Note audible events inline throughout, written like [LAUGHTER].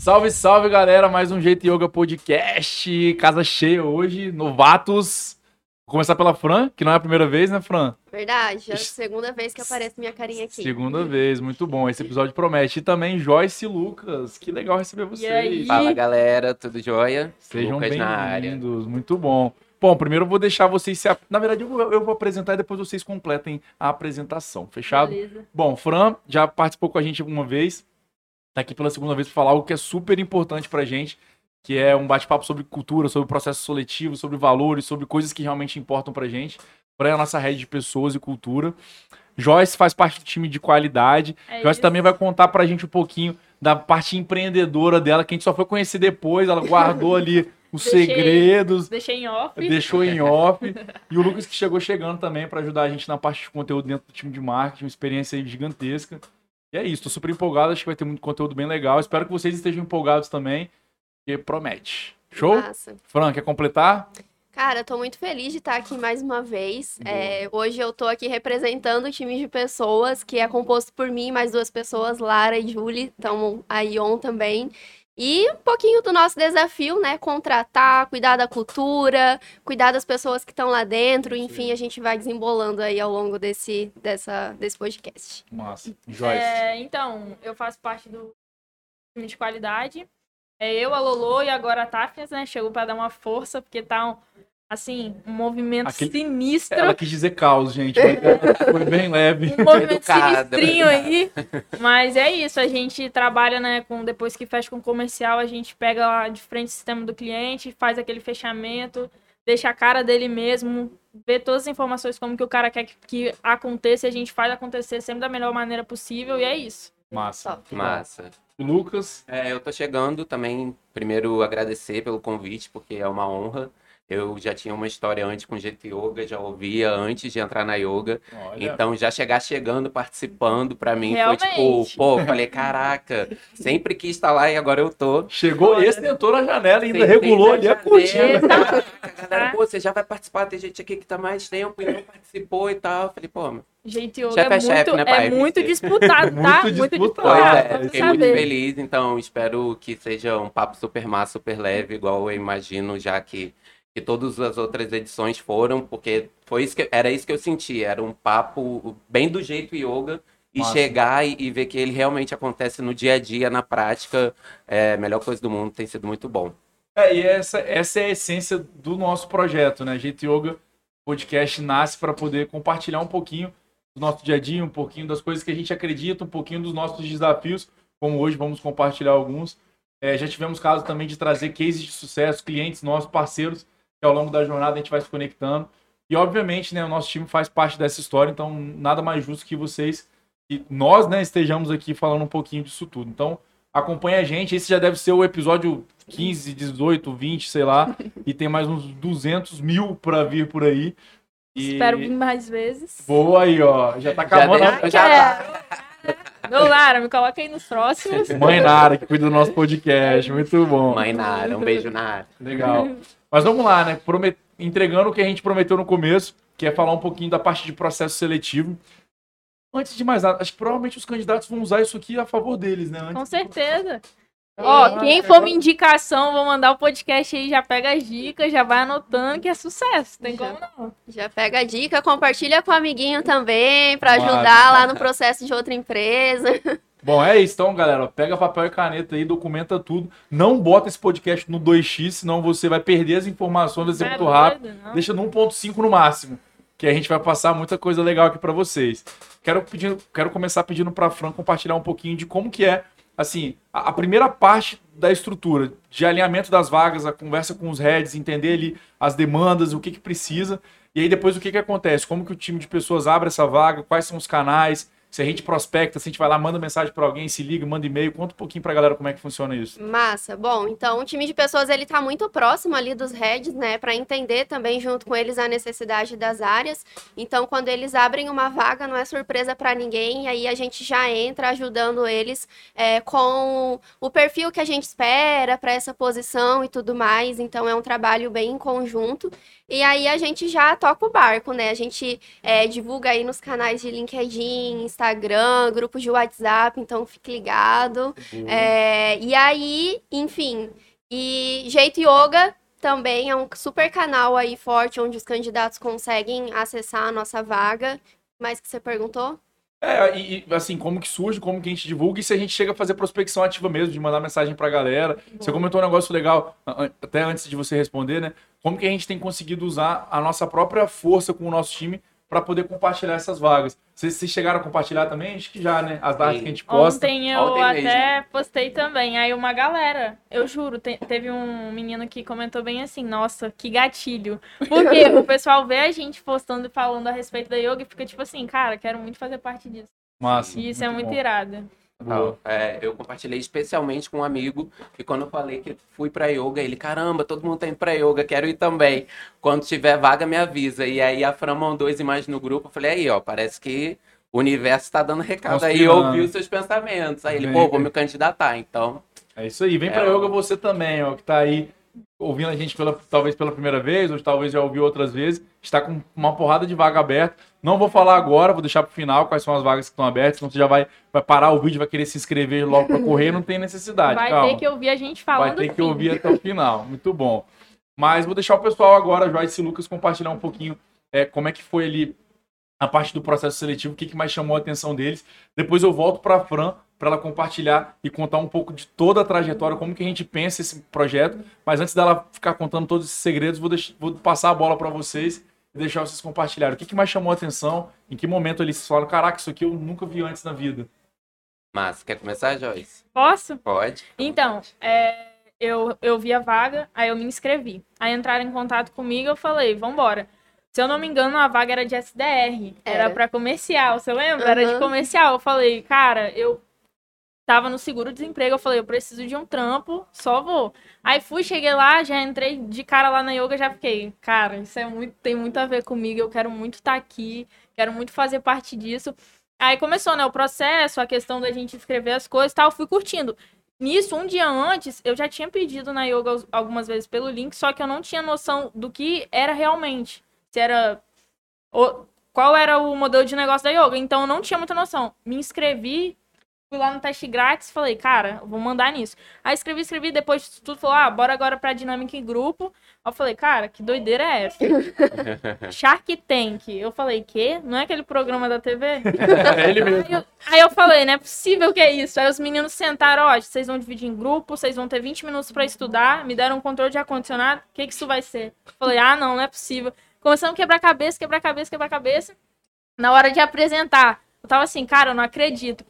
Salve, salve, galera. Mais um Jeito Yoga Podcast. Casa cheia hoje. Novatos. Vou começar pela Fran, que não é a primeira vez, né, Fran? Verdade. É a segunda vez que aparece minha carinha aqui. Segunda vez, muito bom. Esse episódio promete. E também Joyce e Lucas. Que legal receber vocês. aí? Fala, galera. Tudo jóia? Sejam Lucas na área. bem-vindos. Muito bom. Bom, primeiro eu vou deixar vocês se. Na verdade, eu vou, eu vou apresentar e depois vocês completem a apresentação. Fechado? Beleza. Bom, Fran já participou com a gente alguma vez. Tá aqui pela segunda vez para falar algo que é super importante pra gente, que é um bate-papo sobre cultura, sobre processo seletivo, sobre valores, sobre coisas que realmente importam pra gente, para a nossa rede de pessoas e cultura. Joyce faz parte do time de qualidade. É Joyce isso. também vai contar pra gente um pouquinho da parte empreendedora dela, que a gente só foi conhecer depois, ela guardou ali [LAUGHS] os Deixei- segredos, Deixei em off. deixou em off. E o Lucas que chegou chegando também para ajudar a gente na parte de conteúdo dentro do time de marketing, uma experiência gigantesca. E é isso, tô super empolgado, acho que vai ter muito conteúdo bem legal. Espero que vocês estejam empolgados também, porque promete. Show? Massa. Fran, quer completar? Cara, eu tô muito feliz de estar aqui mais uma vez. É, hoje eu tô aqui representando o time de pessoas, que é composto por mim mais duas pessoas, Lara e Julie, então a Ion também. E um pouquinho do nosso desafio, né? Contratar, cuidar da cultura, cuidar das pessoas que estão lá dentro. Enfim, a gente vai desembolando aí ao longo desse, dessa, desse podcast. Massa. Joyce. É, então, eu faço parte do time de qualidade. É eu, a Lolo e agora a Tafias, né? Chegou pra dar uma força, porque tá, um, assim, um movimento Aquele- sinistro. Ela quis dizer caos, gente, mas foi bem leve. Um movimento Educada. sinistrinho aí. Mas é isso, a gente trabalha, né, com depois que fecha com o comercial, a gente pega lá de frente o sistema do cliente, faz aquele fechamento, deixa a cara dele mesmo, vê todas as informações como que o cara quer que, que aconteça, e a gente faz acontecer sempre da melhor maneira possível, e é isso. Massa. Top. Massa. Lucas, É, eu tô chegando também, primeiro agradecer pelo convite, porque é uma honra. Eu já tinha uma história antes com GT Yoga, já ouvia antes de entrar na yoga. olha, Então já chegar chegando, participando, pra mim foi tipo, Realmente. pô, falei, caraca, sempre quis estar lá e agora eu tô. chegou Olha. esse, tentou na janela, ainda Sentei regulou ali a janela, cortina. caraca, a galera, pô, você já vai participar, tem gente aqui que tá mais tempo e não participou e tal. Eu falei, pô, Gente, yoga Chefe é é chefe, muito, né, pai? é muito disputado, tá? Muito Muito disputado. É, fiquei muito saber. feliz, então espero que seja um papo super massa, super leve, igual eu imagino, já que, que todas as outras edições foram, porque foi isso que, era isso que eu senti, era um papo bem do jeito yoga, e Massa. chegar e, e ver que ele realmente acontece no dia a dia, na prática, é a melhor coisa do mundo, tem sido muito bom. É, e essa, essa é a essência do nosso projeto, né? Jeito Yoga Podcast nasce para poder compartilhar um pouquinho do nosso dia a dia, um pouquinho das coisas que a gente acredita, um pouquinho dos nossos desafios, como hoje vamos compartilhar alguns. É, já tivemos casos também de trazer cases de sucesso, clientes nossos, parceiros, ao longo da jornada a gente vai se conectando. E, obviamente, né, o nosso time faz parte dessa história, então nada mais justo que vocês, que nós, né, estejamos aqui falando um pouquinho disso tudo. Então, acompanha a gente. Esse já deve ser o episódio 15, 18, 20, sei lá. [LAUGHS] e tem mais uns 200 mil para vir por aí. E... Espero vir mais vezes. Boa aí, ó. Já tá Já acabando. dei- a- já- [LAUGHS] Meu Lara, me coloca aí nos próximos. Mãe Nara, que cuida do nosso podcast. Muito bom. Mãe Nara, um beijo Nara. Legal. Mas vamos lá, né? Promet- Entregando o que a gente prometeu no começo, que é falar um pouquinho da parte de processo seletivo. Antes de mais nada, acho que provavelmente os candidatos vão usar isso aqui a favor deles, né? Antes Com certeza. Ó, quem for uma indicação, vou mandar o podcast aí, já pega as dicas, já vai anotando que é sucesso. Tem como não. Já pega a dica, compartilha com o amiguinho também, para ajudar lá no processo de outra empresa. [LAUGHS] Bom, é isso. Então, galera, pega papel e caneta aí, documenta tudo. Não bota esse podcast no 2x, senão você vai perder as informações, vai ser É muito rápido. doido, não? Deixa no 1.5 no máximo, que a gente vai passar muita coisa legal aqui para vocês. Quero, pedir, quero começar pedindo para Fran compartilhar um pouquinho de como que é, assim, a, a primeira parte da estrutura, de alinhamento das vagas, a conversa com os heads, entender ali as demandas, o que que precisa, e aí depois o que que acontece, como que o time de pessoas abre essa vaga, quais são os canais, se a gente prospecta, se a gente vai lá, manda mensagem para alguém, se liga, manda e-mail, conta um pouquinho pra galera como é que funciona isso. Massa. Bom, então o time de pessoas ele tá muito próximo ali dos heads, né, para entender também junto com eles a necessidade das áreas. Então, quando eles abrem uma vaga, não é surpresa para ninguém. E aí a gente já entra ajudando eles é, com o perfil que a gente espera para essa posição e tudo mais. Então, é um trabalho bem em conjunto. E aí a gente já toca o barco, né? A gente é, divulga aí nos canais de LinkedIn, Instagram, grupos de WhatsApp, então fique ligado. É, e aí, enfim, e Jeito Yoga também é um super canal aí forte onde os candidatos conseguem acessar a nossa vaga. Mais que você perguntou? É, e, assim, como que surge, como que a gente divulga e se a gente chega a fazer prospecção ativa mesmo, de mandar mensagem pra galera. Você comentou um negócio legal, até antes de você responder, né? Como que a gente tem conseguido usar a nossa própria força com o nosso time para poder compartilhar essas vagas. Vocês, vocês, chegaram a compartilhar também? Acho que já, né? As datas Sim. que a gente posta. Ontem eu Ontem até mesmo. postei também. Aí uma galera, eu juro, te, teve um menino que comentou bem assim, nossa, que gatilho. Porque [LAUGHS] o pessoal vê a gente postando e falando a respeito da yoga e fica tipo assim, cara, quero muito fazer parte disso. Massa. E isso é muito, muito irado. É, eu compartilhei especialmente com um amigo que quando eu falei que fui para yoga, ele, caramba, todo mundo tá indo pra yoga, quero ir também. Quando tiver vaga, me avisa. E aí a Fran mandou as imagens no grupo, eu falei, aí, ó, parece que o universo tá dando recado aí, ouviu os seus pensamentos. Aí ele, pô, vou me candidatar, então... É isso aí, vem pra é, yoga você também, ó, que tá aí ouvindo a gente pela, talvez pela primeira vez, ou talvez já ouviu outras vezes, está com uma porrada de vaga aberta. Não vou falar agora, vou deixar para o final quais são as vagas que estão abertas, senão você já vai, vai parar o vídeo, vai querer se inscrever logo para correr, não tem necessidade. Vai Calma. ter que ouvir a gente falando. Vai ter que ouvir até o final. Muito bom. Mas vou deixar o pessoal agora, Joyce e Lucas, compartilhar um pouquinho é, como é que foi ali a parte do processo seletivo, o que, que mais chamou a atenção deles. Depois eu volto para a Fran para ela compartilhar e contar um pouco de toda a trajetória, como que a gente pensa esse projeto. Mas antes dela ficar contando todos esses segredos, vou, deixar, vou passar a bola para vocês e deixar vocês compartilharem. O que, que mais chamou a atenção? Em que momento eles falaram, caraca, isso aqui eu nunca vi antes na vida? Mas, quer começar, Joyce? Posso? Pode. Então, é, eu, eu vi a vaga, aí eu me inscrevi. Aí entraram em contato comigo, eu falei, vambora. Se eu não me engano, a vaga era de SDR. Era, era para comercial, você lembra? Uhum. Era de comercial. Eu falei, cara, eu tava no seguro-desemprego, eu falei, eu preciso de um trampo, só vou. Aí fui, cheguei lá, já entrei de cara lá na yoga, já fiquei, cara, isso é muito, tem muito a ver comigo, eu quero muito estar tá aqui, quero muito fazer parte disso. Aí começou, né, o processo, a questão da gente escrever as coisas e tal, fui curtindo. Nisso, um dia antes, eu já tinha pedido na yoga algumas vezes pelo link, só que eu não tinha noção do que era realmente. Se era. Qual era o modelo de negócio da yoga. Então eu não tinha muita noção. Me inscrevi, fui lá no teste grátis falei, cara, vou mandar nisso. Aí escrevi, escrevi, depois tudo falou, ah, bora agora pra dinâmica em grupo. eu falei, cara, que doideira é essa? [LAUGHS] Shark Tank. Eu falei, que? Não é aquele programa da TV? [LAUGHS] é ele mesmo. Aí eu, aí eu, falei, não é possível que é isso. Aí os meninos sentaram, ó, vocês vão dividir em grupo, vocês vão ter 20 minutos para estudar, me deram um controle de ar-condicionado, o que, que isso vai ser? Eu falei, ah, não, não é possível. Começando a quebrar cabeça, quebrar cabeça, quebrar cabeça. Na hora de apresentar, eu tava assim, cara, eu não acredito.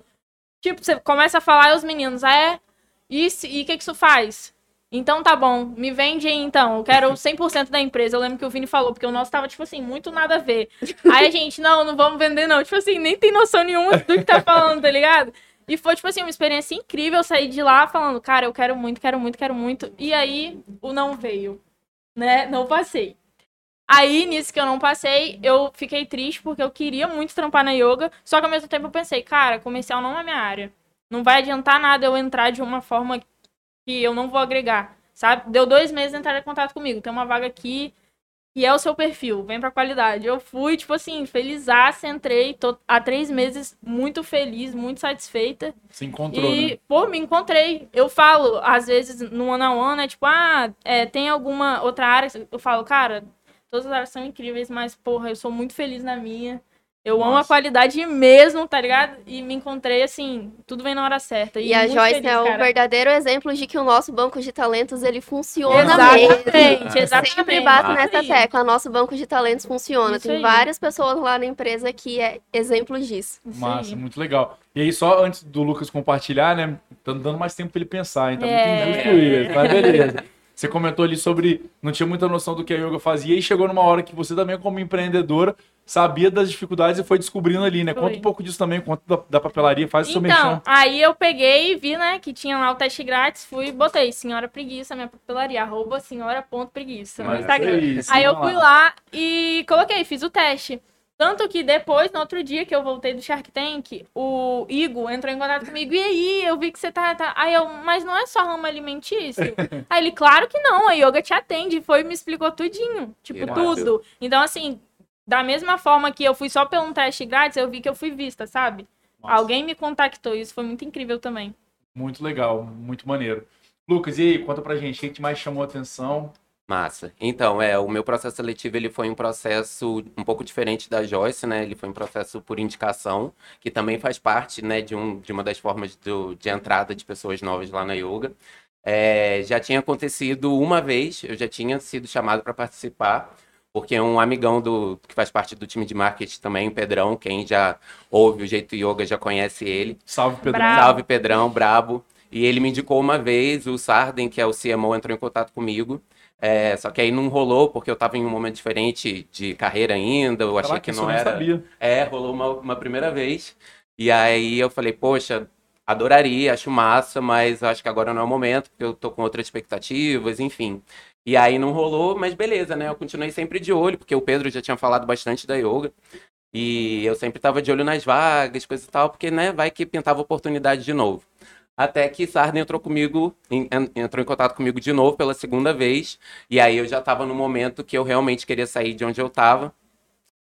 Tipo, você começa a falar e os meninos, ah, é? Isso, e o que, que isso faz? Então tá bom, me vende aí então. Eu quero 100% da empresa. Eu lembro que o Vini falou, porque o nosso tava, tipo assim, muito nada a ver. Aí a gente, não, não vamos vender não. Tipo assim, nem tem noção nenhuma do que tá falando, tá ligado? E foi, tipo assim, uma experiência incrível sair de lá falando, cara, eu quero muito, quero muito, quero muito. E aí, o não veio, né? Não passei. Aí, nisso que eu não passei, eu fiquei triste porque eu queria muito trampar na yoga, só que ao mesmo tempo eu pensei, cara, comercial não é minha área. Não vai adiantar nada eu entrar de uma forma que eu não vou agregar, sabe? Deu dois meses entrar em contato comigo, tem uma vaga aqui e é o seu perfil, vem pra qualidade. Eu fui, tipo assim, felizaça, entrei, tô há três meses muito feliz, muito satisfeita. Se encontrou, E, né? pô, me encontrei. Eu falo, às vezes, no ano a ano, é tipo, ah, é, tem alguma outra área? Eu falo, cara, Todas as áreas são incríveis, mas, porra, eu sou muito feliz na minha. Eu Nossa. amo a qualidade mesmo, tá ligado? E me encontrei assim, tudo vem na hora certa. E, e a Joyce feliz, é o verdadeiro exemplo de que o nosso banco de talentos ele funciona exatamente, mesmo. Exatamente, Sempre bato nessa tecla, nosso banco de talentos funciona. Isso Tem aí. várias pessoas lá na empresa que é exemplo disso. Massa, muito legal. E aí, só antes do Lucas compartilhar, né? Tá dando mais tempo pra ele pensar, então é. muito injusto isso, mas beleza. Você comentou ali sobre não tinha muita noção do que a yoga fazia e chegou numa hora que você também, como empreendedora, sabia das dificuldades e foi descobrindo ali, né? Foi. Conta um pouco disso também, conta da, da papelaria, faz então, o seu Então, aí eu peguei e vi, né, que tinha lá o teste grátis, fui e botei senhora preguiça, minha papelaria, arroba senhora ponto preguiça no Instagram. É isso, aí eu fui lá. lá e coloquei, fiz o teste. Tanto que depois, no outro dia que eu voltei do Shark Tank, o Igor entrou em contato comigo. E aí, eu vi que você tá. tá... Aí eu, mas não é só ramo alimentício? [LAUGHS] aí ele, claro que não, a yoga te atende. Foi e me explicou tudinho. Tipo, Irado. tudo. Então, assim, da mesma forma que eu fui só pelo um teste grátis, eu vi que eu fui vista, sabe? Nossa, Alguém me contactou. Isso foi muito incrível também. Muito legal, muito maneiro. Lucas, e aí, conta pra gente, o que mais chamou a atenção? Massa. Então, é, o meu processo seletivo ele foi um processo um pouco diferente da Joyce, né? Ele foi um processo por indicação, que também faz parte, né, de, um, de uma das formas do, de entrada de pessoas novas lá na yoga. É, já tinha acontecido uma vez, eu já tinha sido chamado para participar, porque um amigão do que faz parte do time de marketing também, o Pedrão, quem já ouve o Jeito Yoga já conhece ele. Salve, Pedro. Bravo. Salve, Pedrão, brabo. E ele me indicou uma vez, o Sarden, que é o CMO, entrou em contato comigo. É, só que aí não rolou, porque eu tava em um momento diferente de carreira ainda, eu achei Caraca, que não era. sabia. É, rolou uma, uma primeira vez. E aí eu falei, poxa, adoraria, acho massa, mas acho que agora não é o momento, porque eu tô com outras expectativas, enfim. E aí não rolou, mas beleza, né? Eu continuei sempre de olho, porque o Pedro já tinha falado bastante da yoga. E eu sempre tava de olho nas vagas, coisa e tal, porque, né, vai que pintava oportunidade de novo. Até que Sarden entrou comigo, em- en- entrou em contato comigo de novo pela segunda vez. E aí eu já tava no momento que eu realmente queria sair de onde eu tava.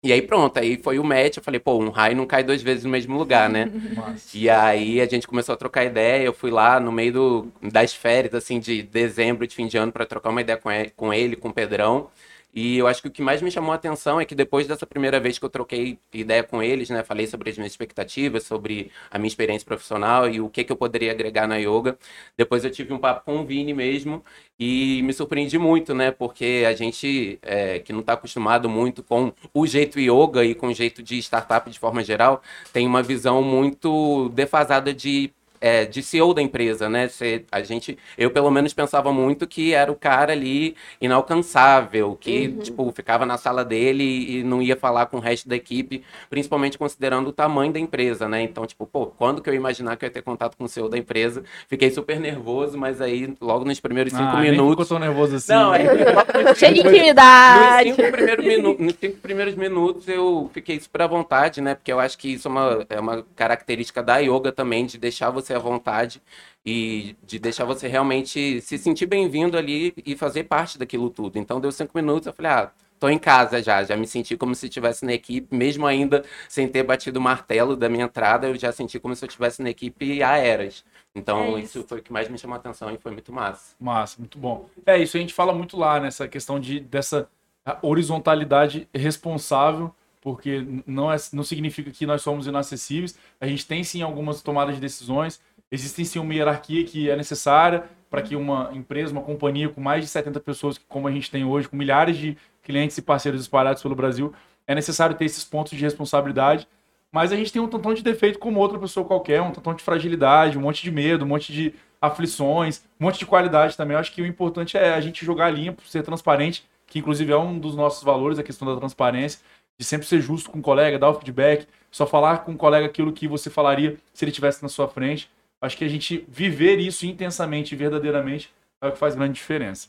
E aí pronto, aí foi o match. Eu falei, pô, um raio não cai duas vezes no mesmo lugar, né? [LAUGHS] Massa. E aí a gente começou a trocar ideia. Eu fui lá no meio do, das férias, assim, de dezembro, de fim de ano, para trocar uma ideia com ele, com ele, com o Pedrão. E eu acho que o que mais me chamou a atenção é que depois dessa primeira vez que eu troquei ideia com eles, né, falei sobre as minhas expectativas, sobre a minha experiência profissional e o que que eu poderia agregar na yoga. Depois eu tive um papo com o Vini mesmo e me surpreendi muito, né, porque a gente é, que não está acostumado muito com o jeito yoga e com o jeito de startup de forma geral, tem uma visão muito defasada de é, de CEO da empresa, né? Cê- a gente, eu pelo menos pensava muito que era o cara ali inalcançável, que tipo ficava na sala dele e não ia falar com o resto da equipe, principalmente considerando o tamanho da empresa, né? Então, tipo, pô, quando que eu ia imaginar que eu ia ter contato com o CEO da empresa? Fiquei super nervoso, mas aí logo nos primeiros cinco Ah, nem minutos ficou tão nervoso assim. não, é [LAUGHS] Cheio de Nos intimidade. cinco, primeiros minu- nos cinco primeiros minutos eu fiquei super à vontade, né? Porque eu acho que isso é uma, é uma característica da yoga também, de deixar você à vontade e de deixar você realmente se sentir bem-vindo ali e fazer parte daquilo tudo. Então deu cinco minutos, eu falei, ah, tô em casa já, já me senti como se estivesse na equipe, mesmo ainda sem ter batido o martelo da minha entrada, eu já senti como se eu estivesse na equipe há eras. Então É isso. isso foi o que mais me chamou a atenção e foi muito massa. Massa, muito bom. É, isso a gente fala muito lá, nessa questão de, dessa horizontalidade responsável, porque não, é, não significa que nós somos inacessíveis. A gente tem sim algumas tomadas de decisões, existe sim uma hierarquia que é necessária para que uma empresa, uma companhia com mais de 70 pessoas, como a gente tem hoje, com milhares de clientes e parceiros espalhados pelo Brasil, é necessário ter esses pontos de responsabilidade. Mas a gente tem um tantão de defeito como outra pessoa qualquer, um tantão de fragilidade, um monte de medo, um monte de aflições, um monte de qualidade também. Eu acho que o importante é a gente jogar limpo, ser transparente, que inclusive é um dos nossos valores, a questão da transparência, de sempre ser justo com o colega, dar o feedback, só falar com o colega aquilo que você falaria se ele estivesse na sua frente. Acho que a gente viver isso intensamente e verdadeiramente é o que faz grande diferença.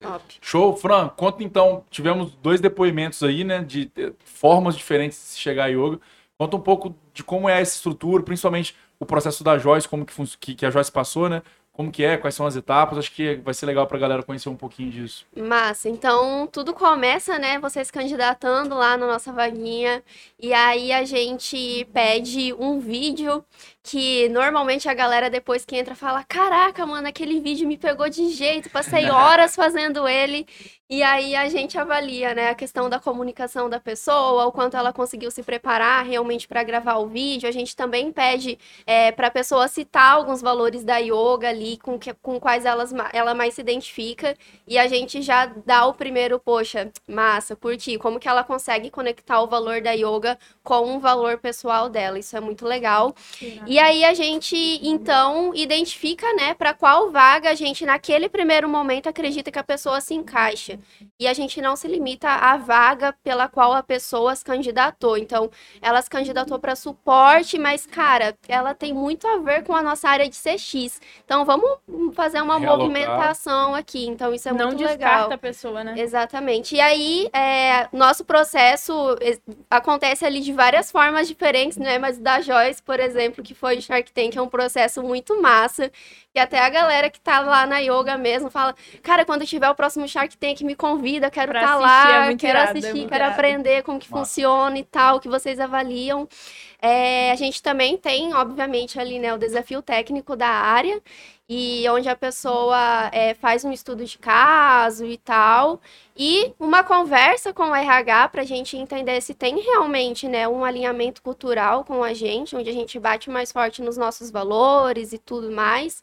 Top. Show, Fran, conta então, tivemos dois depoimentos aí, né, de formas diferentes de se chegar a yoga. Conta um pouco de como é essa estrutura, principalmente o processo da Joyce, como que, que a Joyce passou, né? Como que é, quais são as etapas, acho que vai ser legal pra galera conhecer um pouquinho disso. Massa, então tudo começa, né? Você se candidatando lá na nossa vaguinha. E aí a gente pede um vídeo que normalmente a galera depois que entra fala: Caraca, mano, aquele vídeo me pegou de jeito, passei [LAUGHS] horas fazendo ele. E aí a gente avalia, né, a questão da comunicação da pessoa, o quanto ela conseguiu se preparar realmente para gravar o vídeo. A gente também pede para a pessoa citar alguns valores da yoga ali, com, que, com quais elas, ela mais se identifica. E a gente já dá o primeiro, poxa, massa, curti. Como que ela consegue conectar o valor da yoga com um valor pessoal dela. Isso é muito legal. E aí a gente então identifica, né, para qual vaga a gente naquele primeiro momento acredita que a pessoa se encaixa. E a gente não se limita à vaga pela qual a pessoa se candidatou. Então, ela se candidatou para suporte, mas cara, ela tem muito a ver com a nossa área de CX. Então, vamos fazer uma Realocar. movimentação aqui. Então, isso é não muito descarta legal. a pessoa, né? Exatamente. E aí, é, nosso processo acontece ali de várias formas diferentes, né? Mas o da Joyce, por exemplo, que foi o Shark Tank, é um processo muito massa. E até a galera que tá lá na yoga mesmo fala: Cara, quando tiver o próximo Shark Tank, me convida, quero Pra estar assistir, lá, é muito quero irado, é assistir, muito quero irado. aprender como que Massa. funciona e tal, o que vocês avaliam. É, a gente também tem, obviamente, ali, né, o desafio técnico da área, e onde a pessoa é, faz um estudo de caso e tal, e uma conversa com o RH para a gente entender se tem realmente né, um alinhamento cultural com a gente, onde a gente bate mais forte nos nossos valores e tudo mais.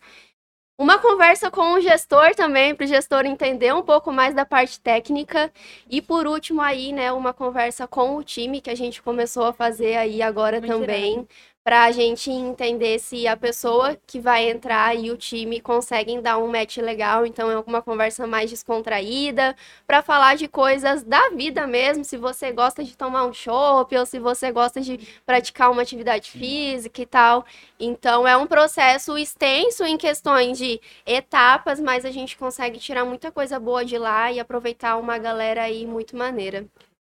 Uma conversa com o gestor também, para o gestor entender um pouco mais da parte técnica. E por último aí, né, uma conversa com o time que a gente começou a fazer aí agora Muito também, para a gente entender se a pessoa que vai entrar e o time conseguem dar um match legal. Então é uma conversa mais descontraída, para falar de coisas da vida mesmo, se você gosta de tomar um chopp ou se você gosta de praticar uma atividade física e tal. Então é um processo extenso em questões de etapas, mas a gente consegue tirar muita coisa boa de lá e aproveitar uma galera aí muito maneira.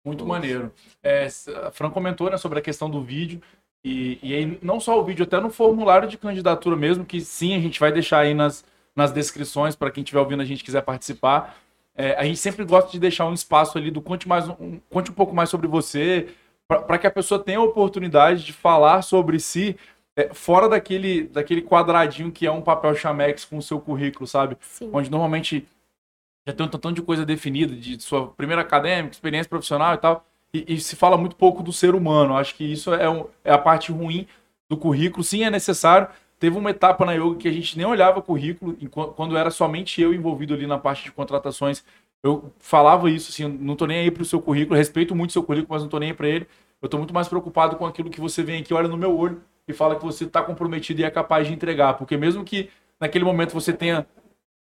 Muito maneiro. É, a Fran comentou né, sobre a questão do vídeo. E, e aí, não só o vídeo, até no formulário de candidatura mesmo, que sim, a gente vai deixar aí nas, nas descrições para quem estiver ouvindo a gente quiser participar. É, a gente sempre gosta de deixar um espaço ali do conte, mais, um, conte um pouco mais sobre você, para que a pessoa tenha a oportunidade de falar sobre si é, fora daquele, daquele quadradinho que é um papel chamex com o seu currículo, sabe? Sim. onde normalmente já tem um tantão de coisa definida, de sua primeira acadêmica, experiência profissional e tal, e, e se fala muito pouco do ser humano. Acho que isso é, um- é a parte ruim do currículo. Sim, é necessário. Teve uma etapa na yoga que a gente nem olhava currículo, quando era somente eu envolvido ali na parte de contratações. Eu falava isso, assim, não tô nem aí pro seu currículo, respeito muito seu currículo, mas não tô nem aí pra ele. Eu tô muito mais preocupado com aquilo que você vem aqui, olha no meu olho e fala que você tá comprometido e é capaz de entregar. Porque mesmo que naquele momento você tenha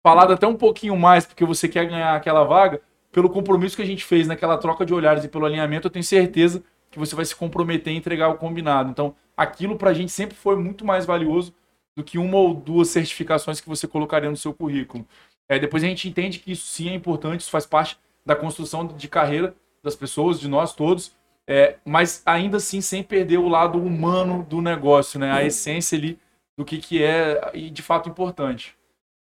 falado até um pouquinho mais porque você quer ganhar aquela vaga, pelo compromisso que a gente fez naquela troca de olhares e pelo alinhamento, eu tenho certeza que você vai se comprometer em entregar o combinado. Então, aquilo pra gente sempre foi muito mais valioso do que uma ou duas certificações que você colocaria no seu currículo. É, depois a gente entende que isso sim é importante, isso faz parte da construção de carreira das pessoas, de nós todos, é, mas ainda assim sem perder o lado humano do negócio, né? A essência ali do que, que é de fato importante.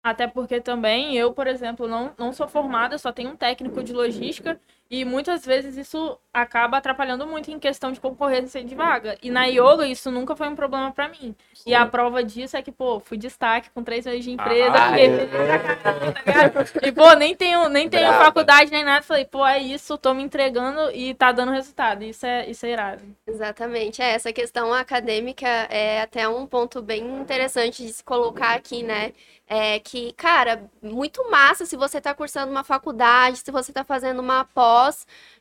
Até porque também eu, por exemplo, não, não sou formada, só tenho um técnico de logística e muitas vezes isso acaba atrapalhando muito em questão de concorrência de vaga. E na yoga isso nunca foi um problema pra mim. E a prova disso é que, pô, fui destaque com três meses de empresa, Ah, é. tá? E, pô, nem tenho, nem tenho Brava. faculdade nem nada. Falei, pô, é isso, tô me entregando e tá dando resultado. Isso é, isso é irado. Exatamente. É, essa questão acadêmica é até um ponto bem interessante de se colocar aqui, né? É que, cara, muito massa se você tá cursando uma faculdade, se você tá fazendo uma pós,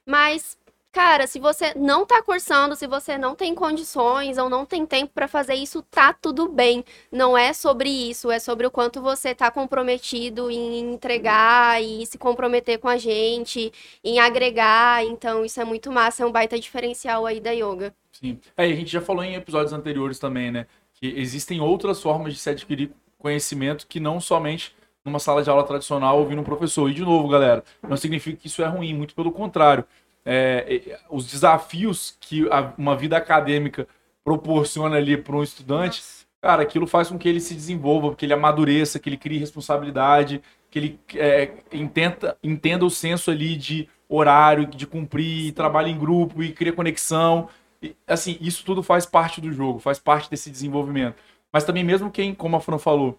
mas, cara, se você não tá cursando, se você não tem condições ou não tem tempo para fazer isso, tá tudo bem. Não é sobre isso, é sobre o quanto você tá comprometido em entregar e se comprometer com a gente, em agregar. Então, isso é muito massa, é um baita diferencial aí da yoga. Sim. É, a gente já falou em episódios anteriores também, né? Que existem outras formas de se adquirir conhecimento que não somente numa sala de aula tradicional ouvindo um professor. E de novo, galera, não significa que isso é ruim, muito pelo contrário. É, é, os desafios que a- uma vida acadêmica proporciona ali para um estudante, cara, aquilo faz com que ele se desenvolva, que ele amadureça, que ele crie responsabilidade, que ele é, entenda, entenda o senso ali de horário, de cumprir, trabalhe em grupo e cria conexão. E, assim, isso tudo faz parte do jogo, faz parte desse desenvolvimento. Mas também mesmo quem, como a Fran falou,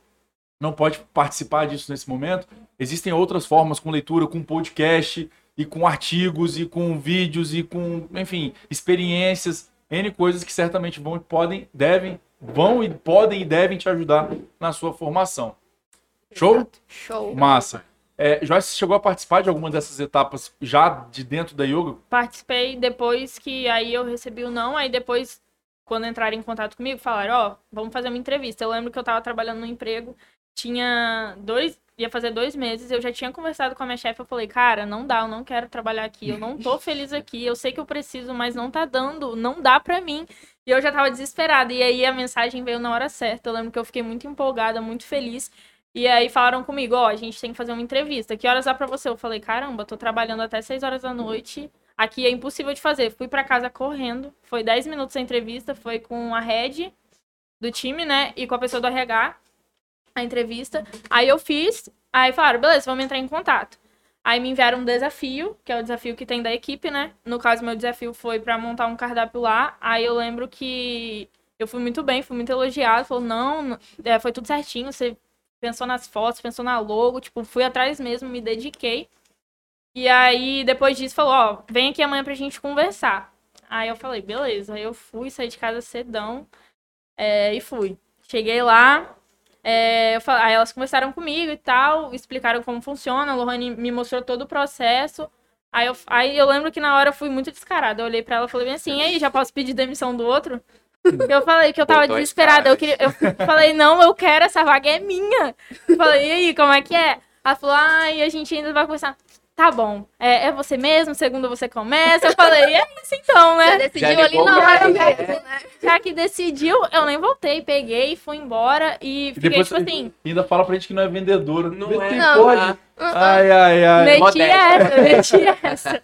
não pode participar disso nesse momento, existem outras formas com leitura, com podcast e com artigos e com vídeos e com, enfim, experiências, N coisas que certamente vão e podem, devem, vão e podem e devem te ajudar na sua formação. Show? Exato. Show. Massa. É, Joyce, você chegou a participar de alguma dessas etapas já de dentro da yoga? Participei depois que aí eu recebi o não, aí depois quando entraram em contato comigo, falaram, ó, vamos fazer uma entrevista. Eu lembro que eu tava trabalhando no emprego, tinha dois, ia fazer dois meses, eu já tinha conversado com a minha chefe, eu falei, cara, não dá, eu não quero trabalhar aqui, eu não tô feliz aqui, eu sei que eu preciso, mas não tá dando, não dá pra mim. E eu já tava desesperada, e aí a mensagem veio na hora certa, eu lembro que eu fiquei muito empolgada, muito feliz, e aí falaram comigo, ó, a gente tem que fazer uma entrevista, que horas dá pra você? Eu falei, caramba, tô trabalhando até seis horas da noite, aqui é impossível de fazer. Fui pra casa correndo, foi 10 minutos a entrevista, foi com a head do time, né, e com a pessoa do RH, a entrevista. Aí eu fiz, aí falaram, beleza, vamos entrar em contato. Aí me enviaram um desafio, que é o desafio que tem da equipe, né? No caso, meu desafio foi para montar um cardápio lá. Aí eu lembro que eu fui muito bem, fui muito elogiado. Falou, não, é, foi tudo certinho. Você pensou nas fotos, pensou na logo, tipo, fui atrás mesmo, me dediquei. E aí, depois disso, falou, ó, vem aqui amanhã pra gente conversar. Aí eu falei, beleza. Aí eu fui, saí de casa cedão é, e fui. Cheguei lá, é, eu, aí elas conversaram comigo e tal, explicaram como funciona. A Lohane me mostrou todo o processo. Aí eu, aí eu lembro que na hora eu fui muito descarada. Eu olhei pra ela e falei bem assim: e aí, já posso pedir demissão do outro? [LAUGHS] Eu falei que eu tava as desesperada. Eu, queria, eu falei: não, eu quero, essa vaga é minha. Eu falei: e aí, como é que é? Ela falou: ai, a gente ainda vai conversar. Tá bom, é, é você mesmo, segundo você começa. Eu falei: é isso então, Já né? decidiu Já ali na hora ele, mesmo, né? né? Já que decidiu, eu nem voltei, peguei, fui embora e E fiquei depois tipo assim. ainda fala pra gente que não é vendedora. Não é. Não. Pode. Ah, Ai, ai, ai. Meti modéstia. essa, meti essa.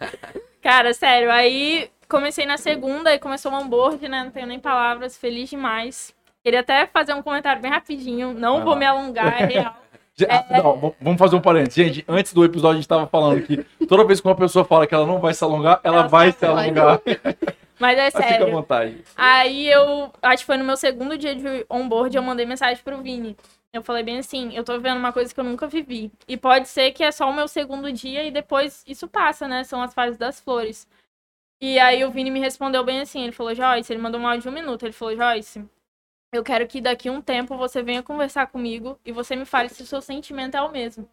Cara, sério, aí comecei na segunda e começou o onboard, né? Não tenho nem palavras, feliz demais. Queria até fazer um comentário bem rapidinho, não Vai vou lá. me alongar, é real. [LAUGHS] Gente, não, v- vamos fazer um parênteses. Gente, antes do episódio a gente tava falando que toda vez que uma pessoa fala que ela não vai se alongar, ela, Ela vai se vai. alongar. [LAUGHS] Mas é Mas fica à sério. vontade. Aí eu, acho que foi no meu segundo dia de onboard, eu mandei mensagem pro Vini. Eu falei bem assim, eu tô vivendo uma coisa que eu nunca vivi. E pode ser que é só o meu segundo dia e depois isso passa, né? São as fases das flores. E aí o Vini me respondeu bem assim, ele falou, Joyce, ele mandou um áudio de um minuto, ele falou, Joyce, eu quero que daqui a um tempo você venha conversar comigo e você me fale se o seu sentimento é o mesmo.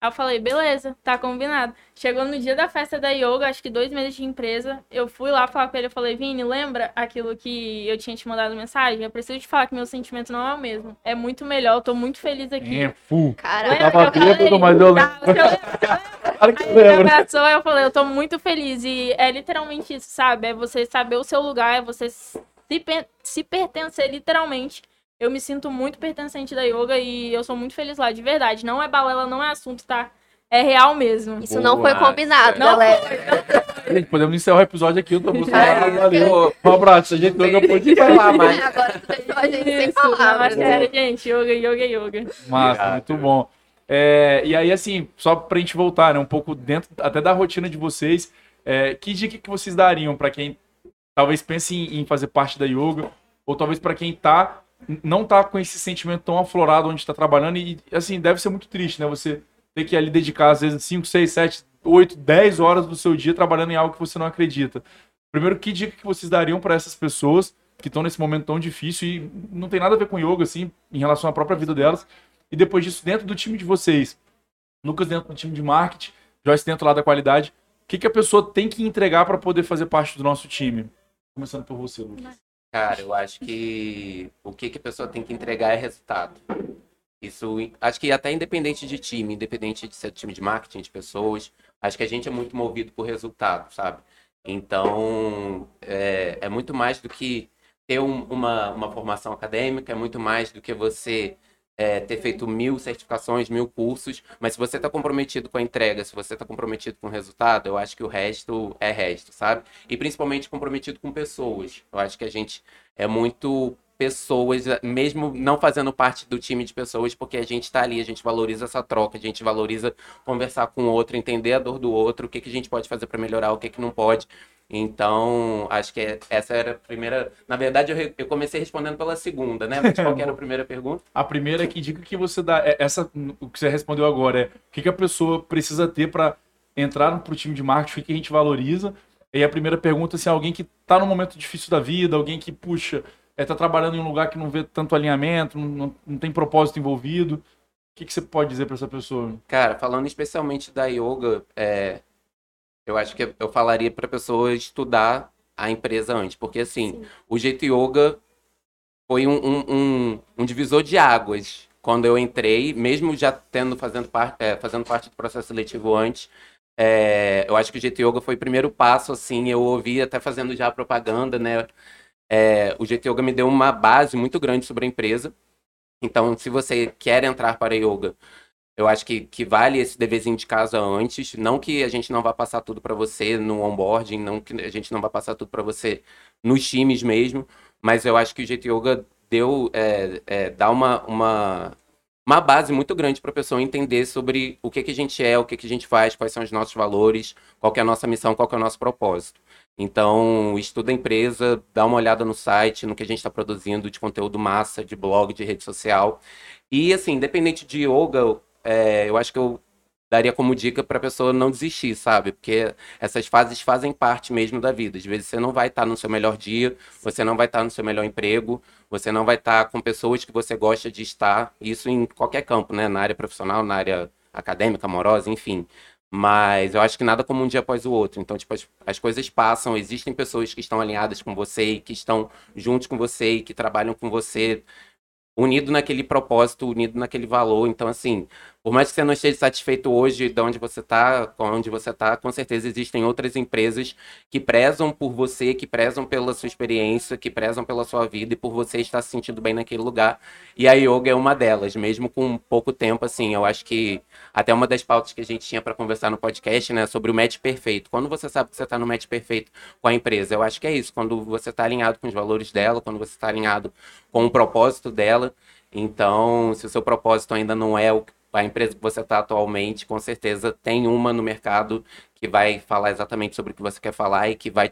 Aí eu falei, beleza, tá combinado. Chegou no dia da festa da yoga, acho que dois meses de empresa, eu fui lá falar com ele, eu falei, Vini, lembra aquilo que eu tinha te mandado mensagem? Eu preciso te falar que meu sentimento não é o mesmo. É muito melhor, eu tô muito feliz aqui. É, fu. Cara, Eu tava bêbado, mas eu Tá, lembro. [LAUGHS] Aí ele abraçou, eu falei, eu tô muito feliz. E é literalmente isso, sabe? É você saber o seu lugar, é você se, per- se pertencer literalmente. Eu me sinto muito pertencente da yoga e eu sou muito feliz lá, de verdade. Não é balela, não é assunto, tá? É real mesmo. isso não foi Boa. combinado, Não galera. Gente, podemos encerrar o episódio aqui. Eu tô buscando. É, Valeu. Um abraço. A gente pode que falar mais. Agora deixou a gente sem Isso, é palavras. né? sério, gente. Yoga, yoga, yoga. Massa, muito bom. É, e aí, assim, só pra gente voltar, né, um pouco dentro até da rotina de vocês, é, que dica que vocês dariam pra quem talvez pense em, em fazer parte da yoga, ou talvez pra quem tá, não tá com esse sentimento tão aflorado onde tá trabalhando, e assim, deve ser muito triste, né, você ter que ali dedicar, às vezes, 5, 6, 7, 8, 10 horas do seu dia trabalhando em algo que você não acredita. Primeiro, que dica que vocês dariam pra essas pessoas que estão nesse momento tão difícil e não tem nada a ver com yoga, assim, em relação à própria vida delas, e depois disso, dentro do time de vocês, Lucas dentro do time de marketing, Joyce dentro lá da qualidade, o que, que a pessoa tem que entregar para poder fazer parte do nosso time? Começando por você, Lucas. Cara, eu acho que o que, que a pessoa tem que entregar é resultado. Isso, acho que até independente de time, independente de ser time de marketing, de pessoas, acho que a gente é muito movido por resultado, sabe? Então, é, é muito mais do que ter um- uma, uma formação acadêmica, é muito mais do que você é, ter feito mil certificações, mil cursos, mas se você está comprometido com a entrega, se você está comprometido com o resultado, eu acho que o resto é resto, sabe? E principalmente comprometido com pessoas. Eu acho que a gente é muito pessoas, mesmo não fazendo parte do time de pessoas, porque a gente está ali, a gente valoriza essa troca, a gente valoriza conversar com o outro, entender a dor do outro, o que, que a gente pode fazer para melhorar, o que, que não pode. Então, acho que essa era a primeira. Na verdade, eu, eu comecei respondendo pela segunda, né? Mas qual que era a [LAUGHS] primeira pergunta? A primeira é que dica que você dá, é essa, o que você respondeu agora é o que, que a pessoa precisa ter para entrar pro time de marketing, o que, que a gente valoriza. E a primeira pergunta, se é alguém que tá num momento difícil da vida, alguém que, puxa, é, tá trabalhando em um lugar que não vê tanto alinhamento, não, não, não tem propósito envolvido. O que, que você pode dizer para essa pessoa? Cara, falando especialmente da yoga, é, eu acho que eu falaria para a pessoa estudar a empresa antes. Porque, assim, Sim. o Jeito Yoga foi um, um, um, um, divisor de águas quando eu entrei, mesmo já tendo fazendo, par, é, fazendo parte do processo seletivo antes. É, eu acho que o Jeito Yoga foi o primeiro passo, assim, eu ouvi até fazendo já propaganda, né? É, o Jeito Yoga me deu uma base muito grande sobre a empresa. Então, se você quer entrar para yoga, eu acho que, que vale esse deverzinho de casa antes. Não que a gente não vá passar tudo para você no onboarding, não que a gente não vá passar tudo para você nos times mesmo, mas eu acho que o Jeito Yoga deu, é, é, dá uma, uma, uma base muito grande para a pessoa entender sobre o que, que a gente é, o que, que a gente faz, quais são os nossos valores, qual é a nossa missão, qual é o nosso propósito. Então, estuda a empresa, dá uma olhada no site, no que a gente está produzindo de conteúdo massa, de blog, de rede social. E, assim, independente de yoga, é, eu acho que eu daria como dica para a pessoa não desistir, sabe? Porque essas fases fazem parte mesmo da vida. Às vezes você não vai estar tá no seu melhor dia, você não vai estar tá no seu melhor emprego, você não vai estar tá com pessoas que você gosta de estar, isso em qualquer campo, né? Na área profissional, na área acadêmica, amorosa, enfim. Mas eu acho que nada como um dia após o outro. Então, tipo, as, as, coisas passam, existem pessoas que estão alinhadas com você e que estão juntos com você e que trabalham com você unido naquele propósito, unido naquele valor. Então, assim, por mais que você não esteja satisfeito hoje de onde você está, onde você está, com certeza existem outras empresas que prezam por você, que prezam pela sua experiência, que prezam pela sua vida e por você estar se sentindo bem naquele lugar. E a yoga é uma delas, mesmo com pouco tempo, assim. Eu acho que até uma das pautas que a gente tinha para conversar no podcast, né, sobre o match perfeito. Quando você sabe que você está no match perfeito com a empresa, eu acho que é isso. Quando você está alinhado com os valores dela, quando você está alinhado com o propósito dela. Então, se o seu propósito ainda não é o a empresa que você está atualmente, com certeza tem uma no mercado que vai falar exatamente sobre o que você quer falar e que vai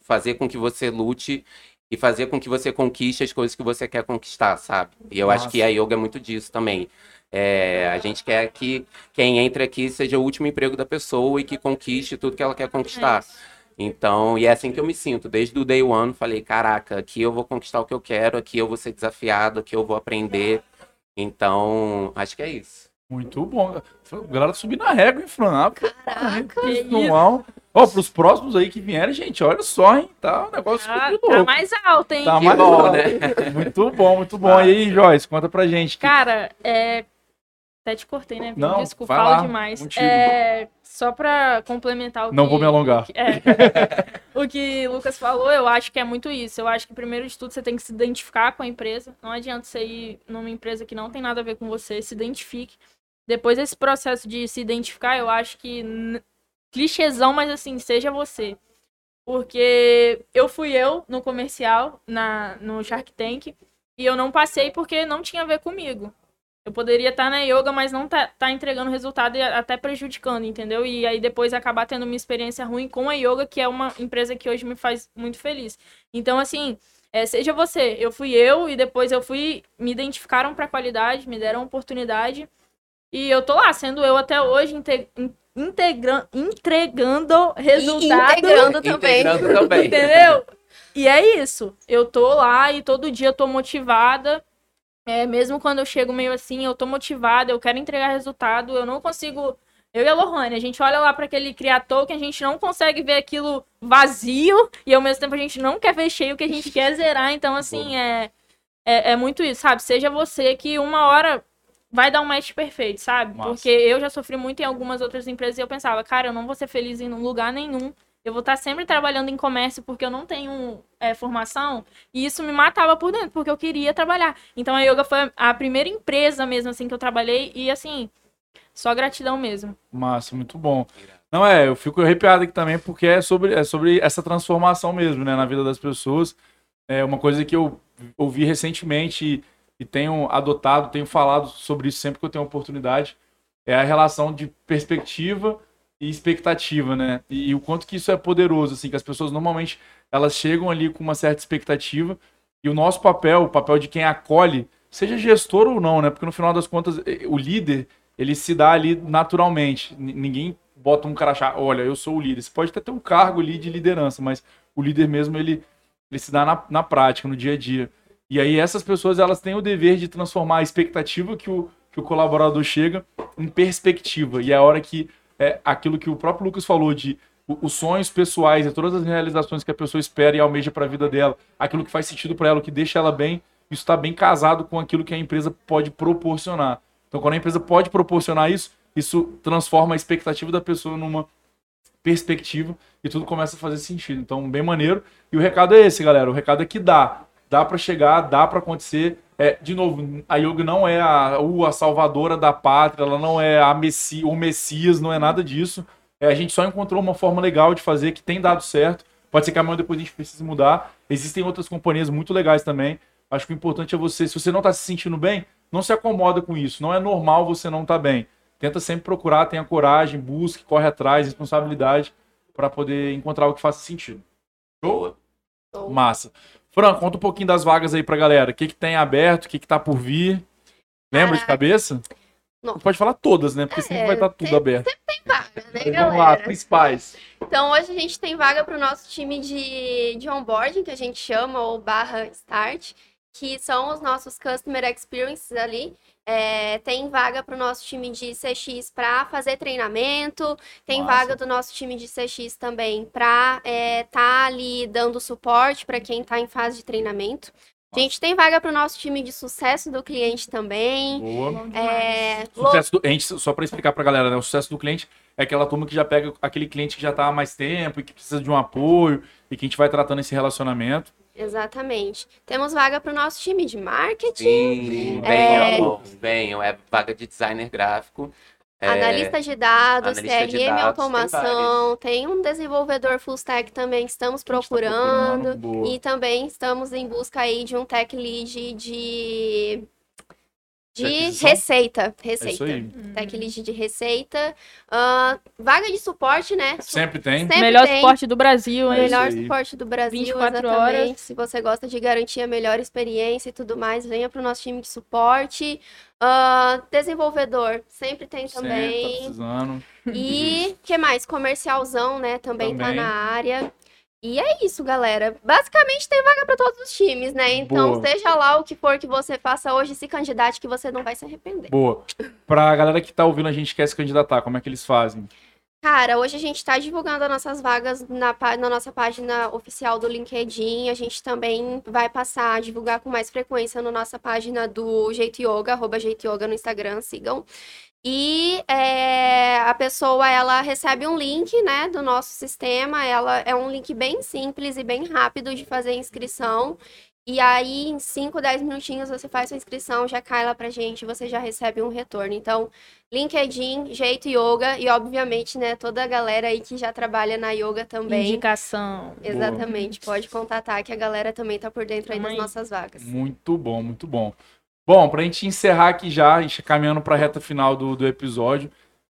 fazer com que você lute e fazer com que você conquiste as coisas que você quer conquistar, sabe? E eu Nossa. acho que a yoga é muito disso também. É, a gente quer que quem entre aqui seja o último emprego da pessoa e que conquiste tudo que ela quer conquistar. É então, e é assim que eu me sinto. Desde o day one, falei, caraca, aqui eu vou conquistar o que eu quero, aqui eu vou ser desafiado, aqui eu vou aprender. Então, acho que é isso. Muito bom. A galera subir na régua em Florianópolis. Caraca. Ó, oh, pros próximos aí que vierem, gente, olha só, hein? Tá um negócio ah. Tá mais alto, hein? Tá que mais bom, alto. né? [LAUGHS] Muito bom, muito bom. Ah. E aí, Joyce, conta pra gente. Cara, é... Até te cortei, né? Não, Desculpa, falo demais. É... Só pra complementar o Não vou me alongar. É. o que [LAUGHS] o Lucas falou, eu acho que é muito isso. Eu acho que, primeiro de tudo, você tem que se identificar com a empresa. Não adianta você ir numa empresa que não tem nada a ver com você. Se identifique depois desse processo de se identificar, eu acho que clichêzão, mas assim, seja você. Porque eu fui eu no comercial, na, no Shark Tank, e eu não passei porque não tinha a ver comigo. Eu poderia estar na yoga, mas não tá, tá entregando resultado e até prejudicando, entendeu? E aí depois acabar tendo uma experiência ruim com a yoga, que é uma empresa que hoje me faz muito feliz. Então, assim, é, seja você. Eu fui eu e depois eu fui. Me identificaram para qualidade, me deram oportunidade. E eu tô lá, sendo eu até hoje, integra entregando resultado. E integrando também. Integrando [LAUGHS] também. Entendeu? E é isso. Eu tô lá e todo dia eu tô motivada. É, mesmo quando eu chego meio assim, eu tô motivada, eu quero entregar resultado, eu não consigo. Eu e a Lohane, a gente olha lá para aquele criador que a gente não consegue ver aquilo vazio e ao mesmo tempo a gente não quer ver cheio, que a gente quer zerar. Então, assim, é, é, é muito isso, sabe? Seja você que uma hora vai dar um match perfeito, sabe? Nossa. Porque eu já sofri muito em algumas outras empresas e eu pensava, cara, eu não vou ser feliz em lugar nenhum. Eu vou estar sempre trabalhando em comércio porque eu não tenho é, formação. E isso me matava por dentro, porque eu queria trabalhar. Então a Yoga foi a primeira empresa mesmo, assim, que eu trabalhei. E assim, só gratidão mesmo. Massa, muito bom. Não, é, eu fico arrepiado aqui também porque é sobre, é sobre essa transformação mesmo, né, na vida das pessoas. É uma coisa que eu ouvi recentemente e tenho adotado, tenho falado sobre isso sempre que eu tenho oportunidade, é a relação de perspectiva e expectativa, né? E, e, o quanto que isso é poderoso, assim, que as pessoas normalmente elas chegam ali com uma certa expectativa e o nosso papel, o papel de quem acolhe, seja gestor ou não, né? Porque no final das contas, o líder, ele se dá ali naturalmente. N ninguém bota um crachá, olha, eu sou o líder. Você pode até ter um cargo ali de liderança, mas o líder mesmo, ele, ele se dá na, na prática, no dia a dia. E aí essas pessoas elas têm o dever de transformar a expectativa que o, que o colaborador chega em perspectiva. E é a hora que é aquilo que o próprio Lucas falou de os sonhos pessoais e todas as realizações que a pessoa espera e almeja para a vida dela, aquilo que faz sentido para ela, o que deixa ela bem, isso está bem casado com aquilo que a empresa pode proporcionar. Então, quando a empresa pode proporcionar isso, isso transforma a expectativa da pessoa numa perspectiva e tudo começa a fazer sentido. Então, bem maneiro. E o recado é esse, galera. O recado é que dá. Dá para chegar, dá para acontecer. É, de novo, a yoga não é a, uh, a salvadora da pátria, ela não é a messi, o Messias, não é nada disso. É, a gente só encontrou uma forma legal de fazer que tem dado certo. Pode ser que amanhã depois a gente precise mudar. Existem outras companhias muito legais também. Acho que o importante é você, se você não está se sentindo bem, não se acomoda com isso. Não é normal você não estar bem. Tenta sempre procurar, tenha coragem, busque, corre atrás, responsabilidade para poder encontrar o que faça sentido. Boa. Show. Massa. Fran, conta um pouquinho das vagas aí pra galera. O que, que tem aberto, o que, que tá por vir. Lembra de Caraca. cabeça? Não. Pode falar todas, né? Porque sempre É, vai estar tudo tem- aberto. Tem vaga, né, Mas vamos lá, galera? principais. Então, hoje a gente tem vaga para o nosso time de, de onboarding, que a gente chama, ou barra start, que são os nossos Customer Experiences ali. É, tem vaga para o nosso time de CX para fazer treinamento, tem Massa. vaga do nosso time de CX também para estar ali dando suporte para quem está em fase de treinamento. A gente tem vaga para o nosso time de sucesso do cliente também. Boa. É, Sucesso do, a gente, só para explicar pra galera, né? O sucesso do cliente é aquela turma que já pega aquele cliente que já tá há mais tempo e que precisa de um apoio e que a gente vai tratando esse relacionamento. Exatamente. Temos vaga para o nosso time de marketing. Sim, É. venham, venham. É vaga de designer gráfico. É, Analista de dados, analista de CRM dados, automação, tem, um desenvolvedor full stack também que estamos gente tá procurando. E também estamos em busca aí de um tech lead de, de receita. É isso Receita. aí. Tech lead de receita. Ah, vaga de suporte, né? Sempre tem. Sempre Melhor tem. suporte do Brasil, É hein? isso Melhor suporte do Brasil, 24 exatamente. horas. Se você gosta de garantir a melhor experiência e tudo mais, venha para o nosso time de suporte. Ah, desenvolvedor, sempre tem Sempre também. tá precisando. E que mais? Comercialzão, né? Também, tá Também. na área. E é isso, galera. Basicamente tem vaga para todos os times, né? Então, Boa. seja lá o que for que você faça hoje, se candidate que você não vai se arrepender. Boa. Pra galera que tá ouvindo a gente quer se candidatar, como é que eles fazem? Cara, hoje a gente está divulgando as nossas vagas na, na nossa página oficial do LinkedIn. A gente também vai passar a divulgar com mais frequência na nossa página do Jeito Yoga, arroba Jeito Yoga no Instagram, sigam. E é, a pessoa, ela recebe um link, né, do nosso sistema. Ela é um link bem simples e bem rápido de fazer inscrição. E aí, em 5, 10 minutinhos, você faz sua inscrição, já cai lá pra gente, você já recebe um retorno. Então, LinkedIn, Jeito Yoga e, obviamente, né, toda a galera aí que já trabalha na yoga também. Indicação. Exatamente, pode contatar que a galera também tá por dentro aí das nossas vagas. Muito bom, muito bom. Bom, pra gente encerrar aqui já, a gente caminhando pra reta final do, do episódio,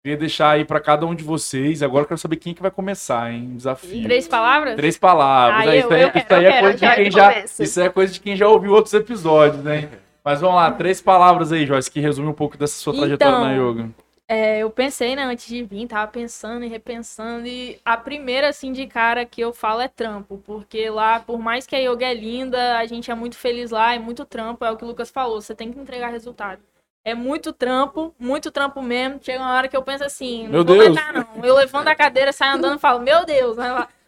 queria deixar aí pra cada um de vocês. Agora eu quero saber quem que vai começar, hein? Desafio. Três palavras? Três palavras. Ah, eu- isso aí, eu isso aí é quero, coisa de quem que já, começa. isso aí é coisa de quem já ouviu outros episódios, né? Mas vamos lá, três palavras aí, Joyce, que resume um pouco dessa sua trajetória Então, na yoga. É, eu pensei, né, antes de vir, tava pensando e repensando, e a primeira, assim, de cara que eu falo é trampo, porque lá, por mais que a yoga é linda, a gente é muito feliz lá, é muito trampo, é o que o Lucas falou, você tem que entregar resultado. É muito trampo, muito trampo mesmo. Chega uma hora que eu penso assim, não Meu vou Deus. aguentar, não. Eu levanto a cadeira, saio andando e falo, meu Deus.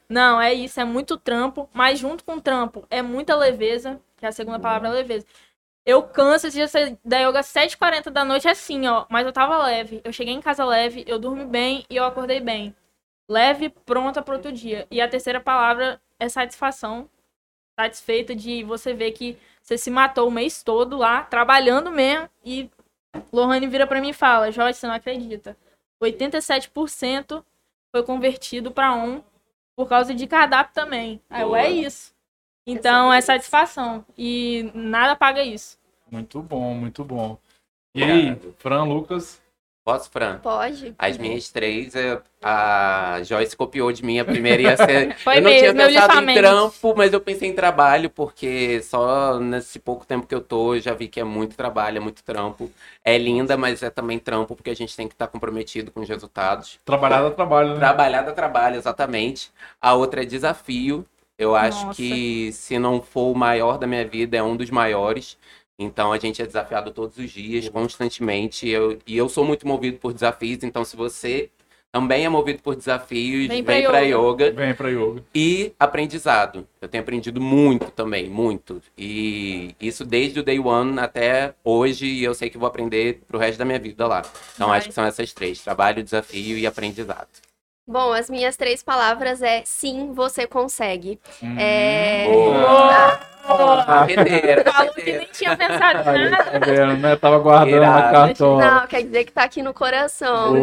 Não, é isso, é muito trampo, mas junto com o trampo é muita leveza, que a segunda palavra é leveza. Eu canso, esse dia da yoga às 7h40 da noite assim, ó. Mas eu tava leve. Eu cheguei em casa leve, eu dormi bem e eu acordei bem. Leve, pronta pro outro dia. E a terceira palavra é satisfação. Satisfeita de você ver que você se matou o mês todo lá, trabalhando mesmo. E Lohane vira pra mim e fala: Jorge, você não acredita. 87% foi convertido pra on por causa de cardápio também. Aí eu, é isso. Então é satisfação. E nada paga isso. Muito bom, muito bom. E aí, Fran, Lucas? Posso, Fran? Pode? As minhas três, eu- a Joyce copiou de mim. A primeira ia ser. [LAUGHS] Foi eu não mesmo, tinha pensado em trampo, mas eu pensei em trabalho, porque só nesse pouco tempo que eu tô, eu já vi que é muito trabalho, é muito trampo. É linda, mas é também trampo, porque a gente tem que estar comprometido com os resultados. Trabalhar dá trabalho, né? Trabalhar dá trabalho, exatamente. A outra é desafio. Eu acho Nossa. que se não for o maior da minha vida, é um dos maiores. Então a gente é desafiado todos os dias, constantemente. Eu, e eu sou muito movido por desafios. Então, se você também é movido por desafios, Vem vem, pra pra yoga. yoga. Vem pra yoga. E aprendizado. Eu tenho aprendido muito também, muito. E isso desde o day one até hoje, e eu sei que vou aprender pro resto da minha vida lá. Então Vai. acho que são essas três: trabalho, desafio e aprendizado. Bom, as minhas três palavras é sim, você consegue. Hum, É... boa. Carreteira, Falou que nem tinha pensado em nada. tá vendo, né? Tava guardando na cartola. Não, quer dizer que tá aqui no coração?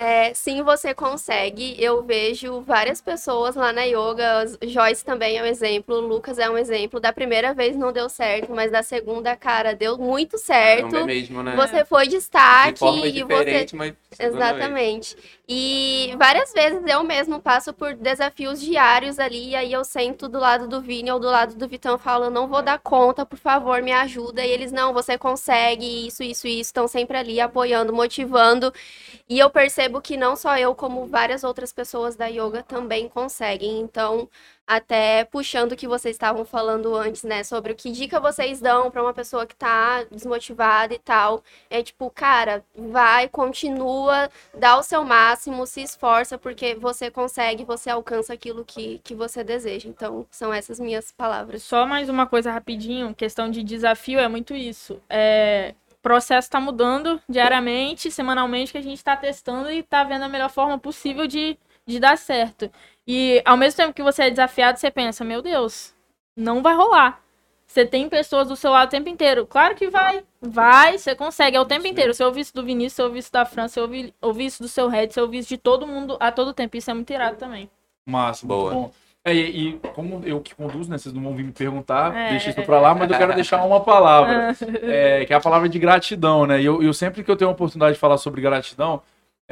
É, sim, você consegue. Eu vejo várias pessoas lá na yoga. Joyce também é um exemplo, o Lucas é um exemplo. Da primeira vez não deu certo, mas da segunda, cara, deu muito certo. É mesmo, né? Você foi de destaque forma e você diferente, mas. Exatamente. E várias vezes eu mesmo passo por desafios diários ali, e aí eu sento do lado do Vini ou do lado do Vitão eu não vou dar conta, por favor, me ajuda. E eles, não, você consegue, isso, isso, isso, estão sempre ali apoiando, motivando. E eu percebo que não só eu, como várias outras pessoas da yoga também conseguem. Então, até puxando o que vocês estavam falando antes, né, sobre o que dica vocês dão para uma pessoa que tá desmotivada e tal. É tipo, cara, vai, continua, dá o seu máximo, se esforça, porque você consegue, você alcança aquilo que, que você deseja. Então, são essas minhas palavras. Só mais uma coisa rapidinho, questão de desafio é muito isso. É, processo está mudando diariamente, semanalmente, que a gente está testando e está vendo a melhor forma possível de, de dar certo. E ao mesmo tempo que você é desafiado, você pensa, meu Deus, não vai rolar. Você tem pessoas do seu lado o tempo inteiro. Claro que vai. Vai, você consegue. É o tempo inteiro. Você ouve isso do Vinícius, você ouve isso da França, você ouve, ouve isso do seu Red, você ouve isso de todo mundo a todo tempo. Isso é muito irado também. Massa, Boa. bom. É, e, e como eu que conduzo, né? Vocês não vão vir me perguntar, É. deixa isso pra lá, mas eu quero deixar uma palavra, [LAUGHS] é, que é a palavra de gratidão, né? E eu, eu sempre que eu tenho a oportunidade de falar sobre gratidão,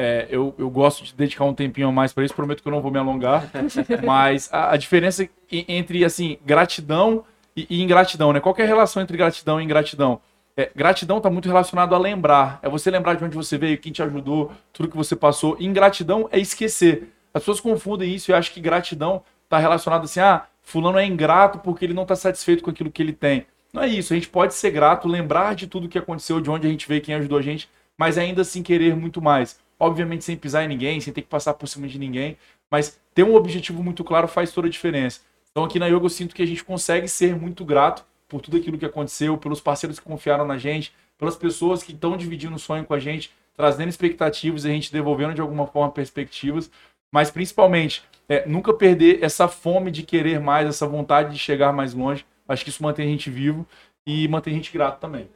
é, eu, eu gosto de dedicar um tempinho a mais para isso, prometo que eu não vou me alongar, [LAUGHS] mas a, a diferença entre, assim, gratidão e, e ingratidão, né? Qual é a relação entre gratidão e ingratidão? É, gratidão está muito relacionado a lembrar. É você lembrar de onde você veio, quem te ajudou, tudo que você passou. Ingratidão é esquecer. As pessoas confundem isso e acham que gratidão está relacionado assim, ah, fulano é ingrato porque ele não está satisfeito com aquilo que ele tem. Não é isso. A gente pode ser grato, lembrar de tudo que aconteceu, de onde a gente veio, quem ajudou a gente, mas ainda assim querer muito mais. Obviamente sem pisar em ninguém, sem ter que passar por cima de ninguém, mas ter um objetivo muito claro faz toda a diferença. Então aqui na Yoga eu sinto que a gente consegue ser muito grato por tudo aquilo que aconteceu, pelos parceiros que confiaram na gente, pelas pessoas que estão dividindo o sonho com a gente, trazendo expectativas e a gente devolvendo de alguma forma perspectivas, mas principalmente é, nunca perder essa fome de querer mais, essa vontade de chegar mais longe. Acho que isso mantém a gente vivo e mantém a gente grato também.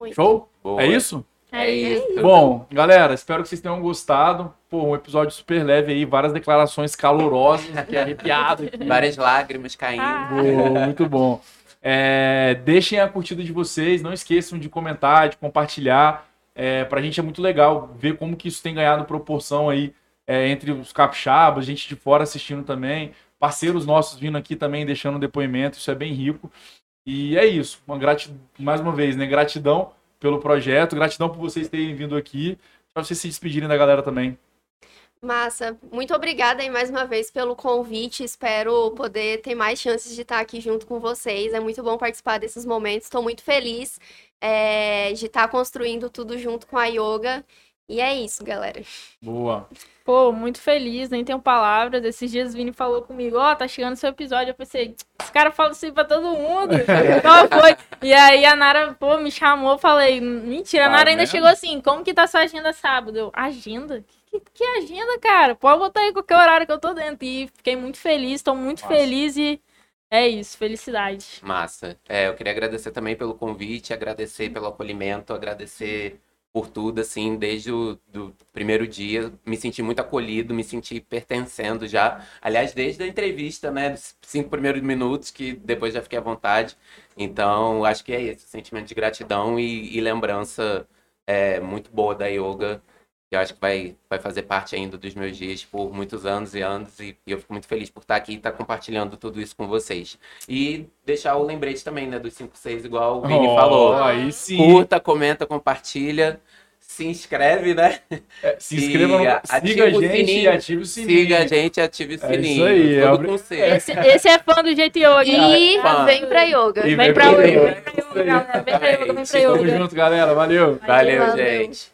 Muito. Show? Boa. É isso? É isso. Bom, galera, espero que vocês tenham gostado. Pô, um episódio super leve aí, várias declarações calorosas, aqui arrepiado. aqui. [LAUGHS] Várias lágrimas caindo. Ah. Boa, muito bom. É, deixem a curtida de vocês, não esqueçam de comentar, de compartilhar. É, pra gente é muito legal ver como que isso tem ganhado proporção aí é, entre os capixabas, gente de fora assistindo também, parceiros nossos vindo aqui também deixando depoimento, isso é bem rico. E é isso, uma gratidão, mais uma vez, né? Gratidão pelo projeto, gratidão por vocês terem vindo aqui, para vocês se despedirem da galera também. Massa, muito obrigada aí mais uma vez pelo convite. Espero poder ter mais chances de estar aqui junto com vocês. É muito bom participar desses momentos. Estou muito feliz é, de estar construindo tudo junto com a yoga. E é isso, galera. Boa. Pô, muito feliz, nem tenho palavras. Esses dias o Vini falou comigo, ó, tá chegando seu episódio. Eu pensei, esse cara fala assim pra todo mundo. [LAUGHS] Qual foi? E aí a Nara, pô, me chamou, falei, mentira, a Tá Nara ainda chegou assim, como que tá sua agenda sábado? Eu, agenda? Que, que agenda, cara? Pode botar aí qualquer horário que eu tô dentro. E fiquei muito feliz, tô muito Massa. feliz e é isso, felicidade. Massa. É, eu queria agradecer também pelo convite, agradecer pelo acolhimento, agradecer por tudo, assim, desde o primeiro dia. Me senti muito acolhido, me senti pertencendo já. Aliás, desde a entrevista, né, dos cinco primeiros minutos, que depois já fiquei à vontade. Então, acho que é esse, sentimento de gratidão e, e lembrança é, muito boa da yoga, eu acho que vai, vai fazer parte ainda dos meus dias por muitos anos e anos, e, e eu fico muito feliz por estar aqui e estar compartilhando tudo isso com vocês. E deixar o lembrete também, né, dos 5, 6, igual o Vini Oh, falou. Aí sim. Curta, comenta, compartilha, se inscreve, né? É, se inscreva no. Siga a gente e ative o sininho. Siga a gente e ative o É sininho. isso aí, Todo abre- conselho. Esse, esse é fã do jeito yoga. E Fã. vem pra yoga. E Vem pra yoga. vem pra yoga, galera. Vem pra yoga, vem pra Tamo junto, galera. Valeu. Valeu, Valeu. gente.